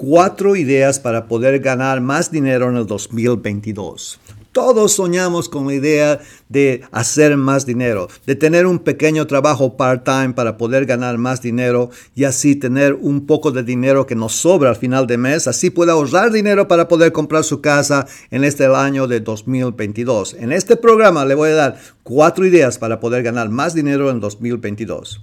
cuatro ideas para poder ganar más dinero en el 2022. Todos soñamos con la idea de hacer más dinero, de tener un pequeño trabajo part-time para poder ganar más dinero y así tener un poco de dinero que nos sobra al final de mes, así puede ahorrar dinero para poder comprar su casa en este año de 2022. En este programa le voy a dar cuatro ideas para poder ganar más dinero en 2022.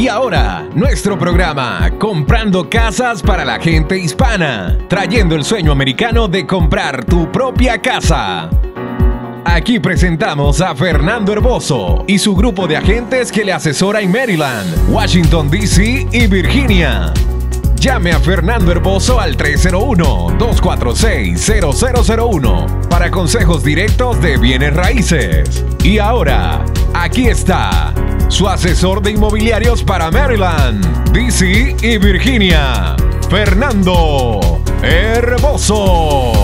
Y ahora, nuestro programa, Comprando Casas para la gente hispana, trayendo el sueño americano de comprar tu propia casa. Aquí presentamos a Fernando Herboso y su grupo de agentes que le asesora en Maryland, Washington, D.C. y Virginia. Llame a Fernando Herboso al 301-246-0001 para consejos directos de bienes raíces. Y ahora, aquí está su asesor de inmobiliarios para Maryland, DC y Virginia, Fernando Herboso.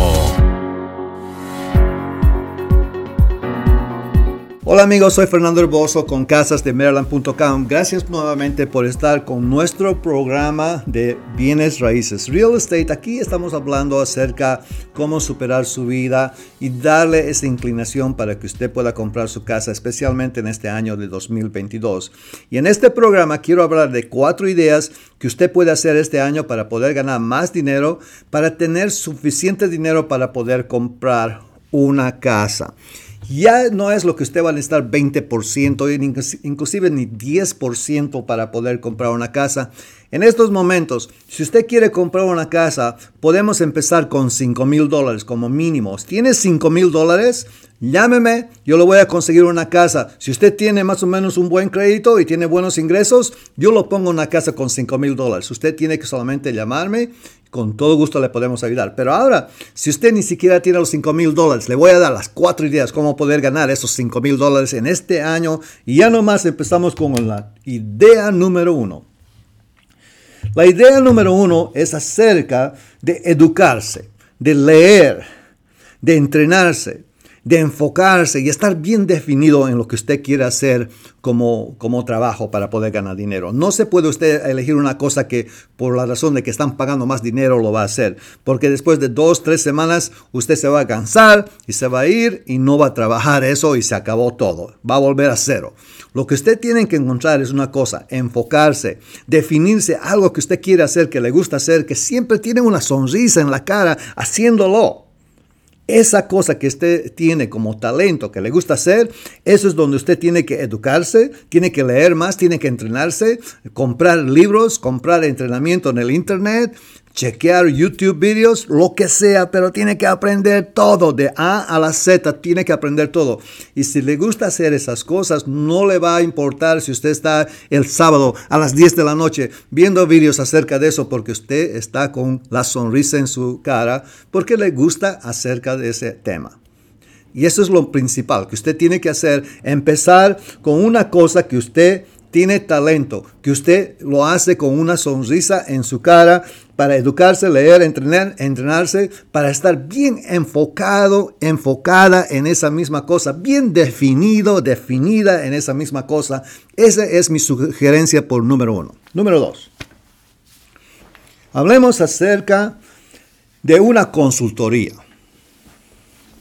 Hola amigos, soy Fernando Herboso con casasdemaryland.com. Gracias nuevamente por estar con nuestro programa de bienes raíces, real estate. Aquí estamos hablando acerca cómo superar su vida y darle esa inclinación para que usted pueda comprar su casa, especialmente en este año de 2022. Y en este programa quiero hablar de cuatro ideas que usted puede hacer este año para poder ganar más dinero, para tener suficiente dinero para poder comprar una casa ya no es lo que usted va a necesitar 20%, inclusive ni 10% para poder comprar una casa. En estos momentos, si usted quiere comprar una casa, podemos empezar con 5 mil dólares como mínimo. ¿Tiene 5 mil dólares? Llámeme, yo le voy a conseguir una casa. Si usted tiene más o menos un buen crédito y tiene buenos ingresos, yo lo pongo una casa con 5 mil dólares. Usted tiene que solamente llamarme con todo gusto le podemos ayudar. Pero ahora, si usted ni siquiera tiene los 5 mil dólares, le voy a dar las cuatro ideas cómo poder ganar esos 5 mil dólares en este año. Y ya nomás empezamos con la idea número uno. La idea número uno es acerca de educarse, de leer, de entrenarse, de enfocarse y estar bien definido en lo que usted quiere hacer como, como trabajo para poder ganar dinero. No se puede usted elegir una cosa que por la razón de que están pagando más dinero lo va a hacer, porque después de dos, tres semanas usted se va a cansar y se va a ir y no va a trabajar eso y se acabó todo. Va a volver a cero. Lo que usted tiene que encontrar es una cosa, enfocarse, definirse algo que usted quiere hacer, que le gusta hacer, que siempre tiene una sonrisa en la cara haciéndolo esa cosa que usted tiene como talento, que le gusta hacer, eso es donde usted tiene que educarse, tiene que leer más, tiene que entrenarse, comprar libros, comprar entrenamiento en el Internet, chequear YouTube videos, lo que sea, pero tiene que aprender todo, de A a la Z, tiene que aprender todo. Y si le gusta hacer esas cosas, no le va a importar si usted está el sábado a las 10 de la noche viendo videos acerca de eso, porque usted está con la sonrisa en su cara, porque le gusta acerca de ese tema. Y eso es lo principal que usted tiene que hacer, empezar con una cosa que usted tiene talento, que usted lo hace con una sonrisa en su cara para educarse, leer, entrenar, entrenarse, para estar bien enfocado, enfocada en esa misma cosa, bien definido, definida en esa misma cosa. Esa es mi sugerencia por número uno. Número dos. Hablemos acerca de una consultoría.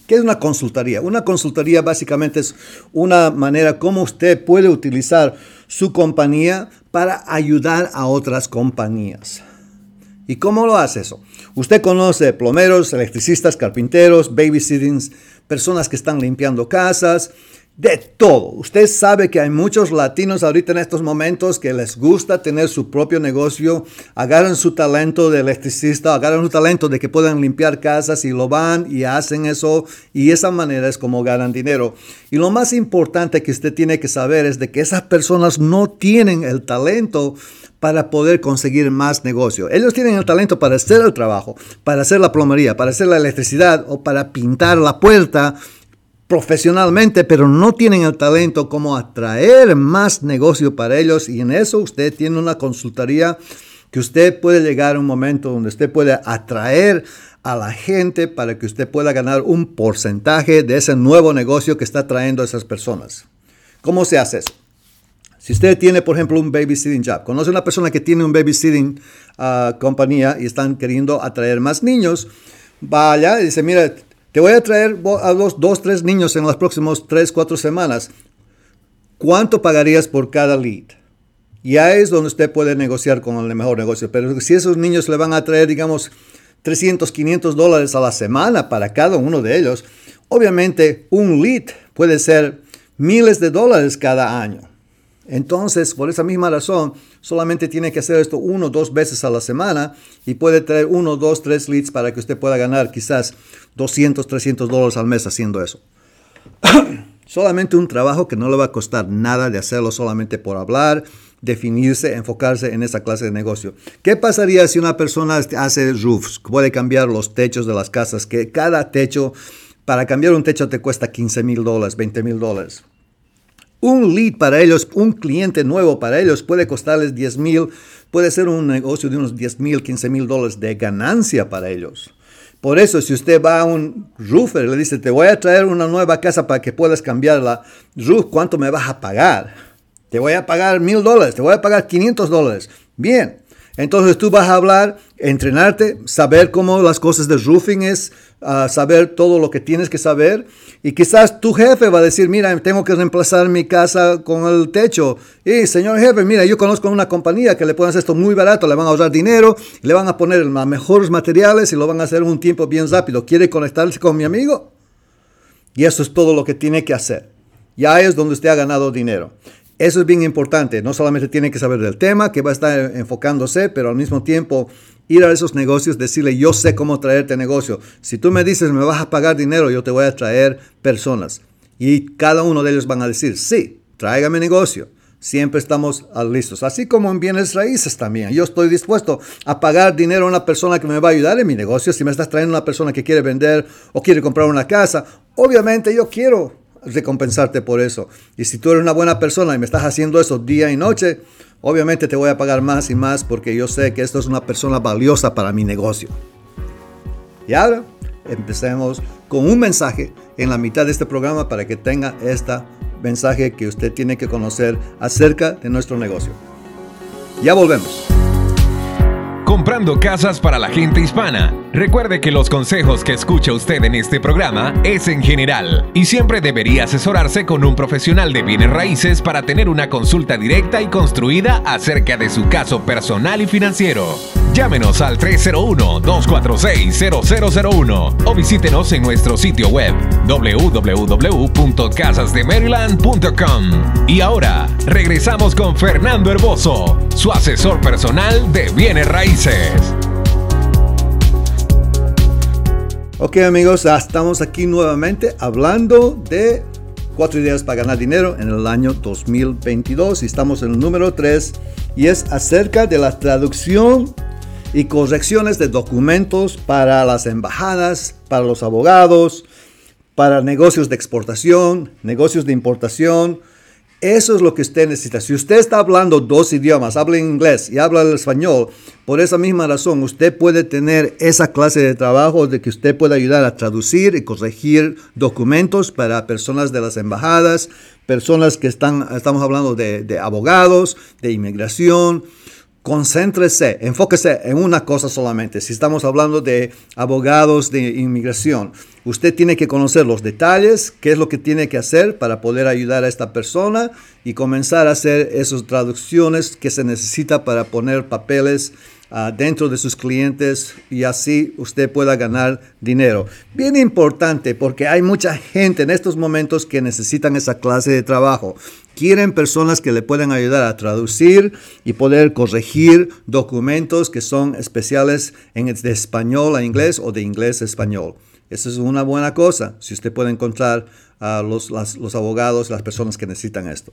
¿Qué es una consultoría? Una consultoría básicamente es una manera como usted puede utilizar su compañía para ayudar a otras compañías. ¿Y cómo lo hace eso? Usted conoce plomeros, electricistas, carpinteros, babysitting, personas que están limpiando casas, de todo. Usted sabe que hay muchos latinos ahorita en estos momentos que les gusta tener su propio negocio, agarran su talento de electricista, agarran su talento de que puedan limpiar casas y lo van y hacen eso y esa manera es como ganan dinero. Y lo más importante que usted tiene que saber es de que esas personas no tienen el talento para poder conseguir más negocio. Ellos tienen el talento para hacer el trabajo, para hacer la plomería, para hacer la electricidad o para pintar la puerta profesionalmente, pero no tienen el talento como atraer más negocio para ellos y en eso usted tiene una consultoría que usted puede llegar a un momento donde usted puede atraer a la gente para que usted pueda ganar un porcentaje de ese nuevo negocio que está trayendo a esas personas. ¿Cómo se hace eso? Si usted tiene, por ejemplo, un babysitting job, conoce a una persona que tiene un babysitting uh, compañía y están queriendo atraer más niños, vaya y dice, mira, te voy a traer a los dos, tres niños en las próximas tres, cuatro semanas. ¿Cuánto pagarías por cada lead? Y ahí es donde usted puede negociar con el mejor negocio. Pero si esos niños le van a traer, digamos, 300, 500 dólares a la semana para cada uno de ellos, obviamente un lead puede ser miles de dólares cada año. Entonces, por esa misma razón, solamente tiene que hacer esto uno o dos veces a la semana y puede traer uno, dos, tres leads para que usted pueda ganar quizás 200, 300 dólares al mes haciendo eso. solamente un trabajo que no le va a costar nada de hacerlo solamente por hablar, definirse, enfocarse en esa clase de negocio. ¿Qué pasaría si una persona hace roofs? Puede cambiar los techos de las casas, que cada techo, para cambiar un techo te cuesta 15 mil dólares, 20 mil dólares. Un lead para ellos, un cliente nuevo para ellos puede costarles 10 mil, puede ser un negocio de unos 10 mil, 15 mil dólares de ganancia para ellos. Por eso, si usted va a un roofer y le dice, te voy a traer una nueva casa para que puedas cambiarla, ¿cuánto me vas a pagar? Te voy a pagar mil dólares, te voy a pagar 500 dólares. Bien, entonces tú vas a hablar, entrenarte, saber cómo las cosas de roofing es, uh, saber todo lo que tienes que saber. Y quizás tu jefe va a decir, mira, tengo que reemplazar mi casa con el techo. Y señor jefe, mira, yo conozco una compañía que le pueden hacer esto muy barato, le van a ahorrar dinero, le van a poner los mejores materiales y lo van a hacer en un tiempo bien rápido. ¿Quiere conectarse con mi amigo? Y eso es todo lo que tiene que hacer. Ya es donde usted ha ganado dinero. Eso es bien importante. No solamente tiene que saber del tema, que va a estar enfocándose, pero al mismo tiempo ir a esos negocios, decirle, yo sé cómo traerte negocio. Si tú me dices, me vas a pagar dinero, yo te voy a traer personas. Y cada uno de ellos van a decir, sí, tráigame negocio. Siempre estamos listos. Así como en bienes raíces también. Yo estoy dispuesto a pagar dinero a una persona que me va a ayudar en mi negocio. Si me estás trayendo una persona que quiere vender o quiere comprar una casa, obviamente yo quiero recompensarte por eso. Y si tú eres una buena persona y me estás haciendo eso día y noche, obviamente te voy a pagar más y más porque yo sé que esto es una persona valiosa para mi negocio. Y ahora empecemos con un mensaje en la mitad de este programa para que tenga este mensaje que usted tiene que conocer acerca de nuestro negocio. Ya volvemos. Comprando casas para la gente hispana. Recuerde que los consejos que escucha usted en este programa es en general y siempre debería asesorarse con un profesional de bienes raíces para tener una consulta directa y construida acerca de su caso personal y financiero. Llámenos al 301-246-0001 o visítenos en nuestro sitio web www.casasdemaryland.com. Y ahora, regresamos con Fernando Herboso, su asesor personal de bienes raíces. Ok amigos, estamos aquí nuevamente hablando de cuatro ideas para ganar dinero en el año 2022 y estamos en el número 3 y es acerca de la traducción y correcciones de documentos para las embajadas, para los abogados, para negocios de exportación, negocios de importación. Eso es lo que usted necesita. Si usted está hablando dos idiomas, habla inglés y habla el español, por esa misma razón usted puede tener esa clase de trabajo de que usted puede ayudar a traducir y corregir documentos para personas de las embajadas, personas que están, estamos hablando de, de abogados, de inmigración, concéntrese, enfóquese en una cosa solamente. Si estamos hablando de abogados de inmigración, usted tiene que conocer los detalles, qué es lo que tiene que hacer para poder ayudar a esta persona y comenzar a hacer esas traducciones que se necesita para poner papeles Ah, dentro de sus clientes y así usted pueda ganar dinero. Bien importante porque hay mucha gente en estos momentos que necesitan esa clase de trabajo. Quieren personas que le puedan ayudar a traducir y poder corregir documentos que son especiales en de español a inglés o de inglés a español. Esa es una buena cosa si usted puede encontrar a los, los abogados, las personas que necesitan esto.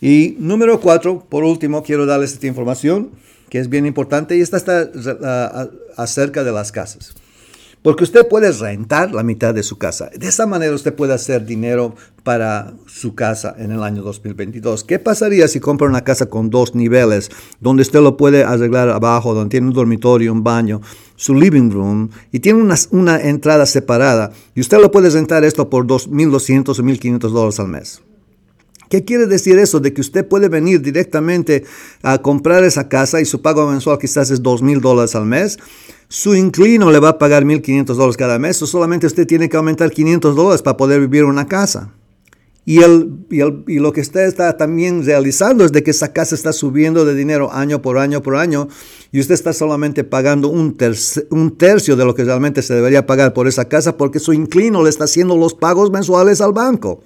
Y número cuatro, por último, quiero darles esta información que es bien importante, y esta está acerca de las casas. Porque usted puede rentar la mitad de su casa. De esa manera usted puede hacer dinero para su casa en el año 2022. ¿Qué pasaría si compra una casa con dos niveles, donde usted lo puede arreglar abajo, donde tiene un dormitorio, un baño, su living room, y tiene una, entrada separada, y usted lo puede rentar esto por 2.200 o 1.500 dólares al mes? ¿Qué quiere decir eso? De que usted puede venir directamente a comprar esa casa y su pago mensual quizás es dos mil dólares al mes. Su inclino le va a pagar 1.500 dólares cada mes o solamente usted tiene que aumentar 500 dólares para poder vivir en una casa. Y, el, y, lo que usted está también realizando es de que esa casa está subiendo de dinero año por año por año y usted está solamente pagando un tercio de lo que realmente se debería pagar por esa casa porque su inclino le está haciendo los pagos mensuales al banco.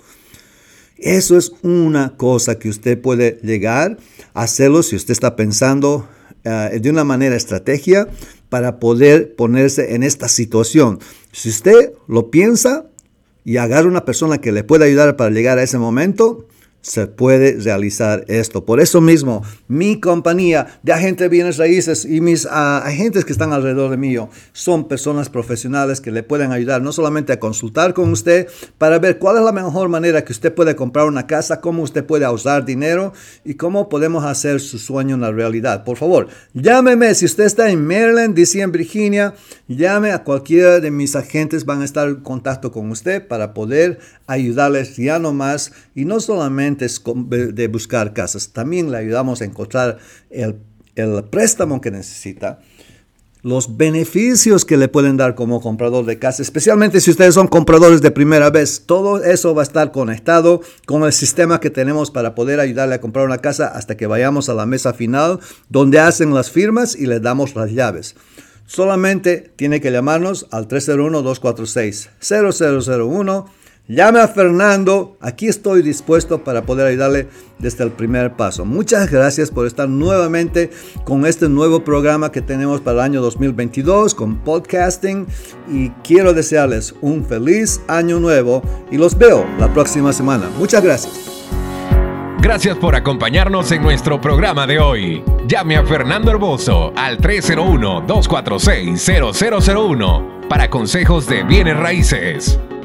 Eso es una cosa que usted puede llegar a hacerlo si usted está pensando eh, de una manera estrategia para poder ponerse en esta situación. Si usted lo piensa y agarra una persona que le pueda ayudar para llegar a ese momento, se puede realizar esto. Por eso mismo, mi compañía de agentes de bienes raíces y mis ah, agentes que están alrededor de mí son personas profesionales que le pueden ayudar no solamente a consultar con usted para ver cuál es la mejor manera que usted puede comprar una casa, cómo usted puede ahorrar dinero y cómo podemos hacer su sueño una realidad. Por favor, llámeme si usted está en Maryland, DC, en Virginia, llame a cualquiera de mis agentes, van a estar en contacto con usted para poder ayudarles ya no más y no solamente es de buscar casas, también le ayudamos a encontrar el, el préstamo que necesita, los beneficios que le pueden dar como comprador de casa, especialmente si ustedes son compradores de primera vez. Todo eso va a estar conectado con el sistema que tenemos para poder ayudarle a comprar una casa hasta que vayamos a la mesa final donde hacen las firmas y le damos las llaves. Solamente tiene que llamarnos al 301-246-0001 Llame a Fernando, aquí estoy dispuesto para poder ayudarle desde el primer paso. Muchas gracias por estar nuevamente con este nuevo programa que tenemos para el año 2022 con podcasting y quiero desearles un feliz año nuevo y los veo la próxima semana. Muchas gracias. Gracias por acompañarnos en nuestro programa de hoy. Llame a Fernando Herboso al 301-246-0001 para consejos de bienes raíces.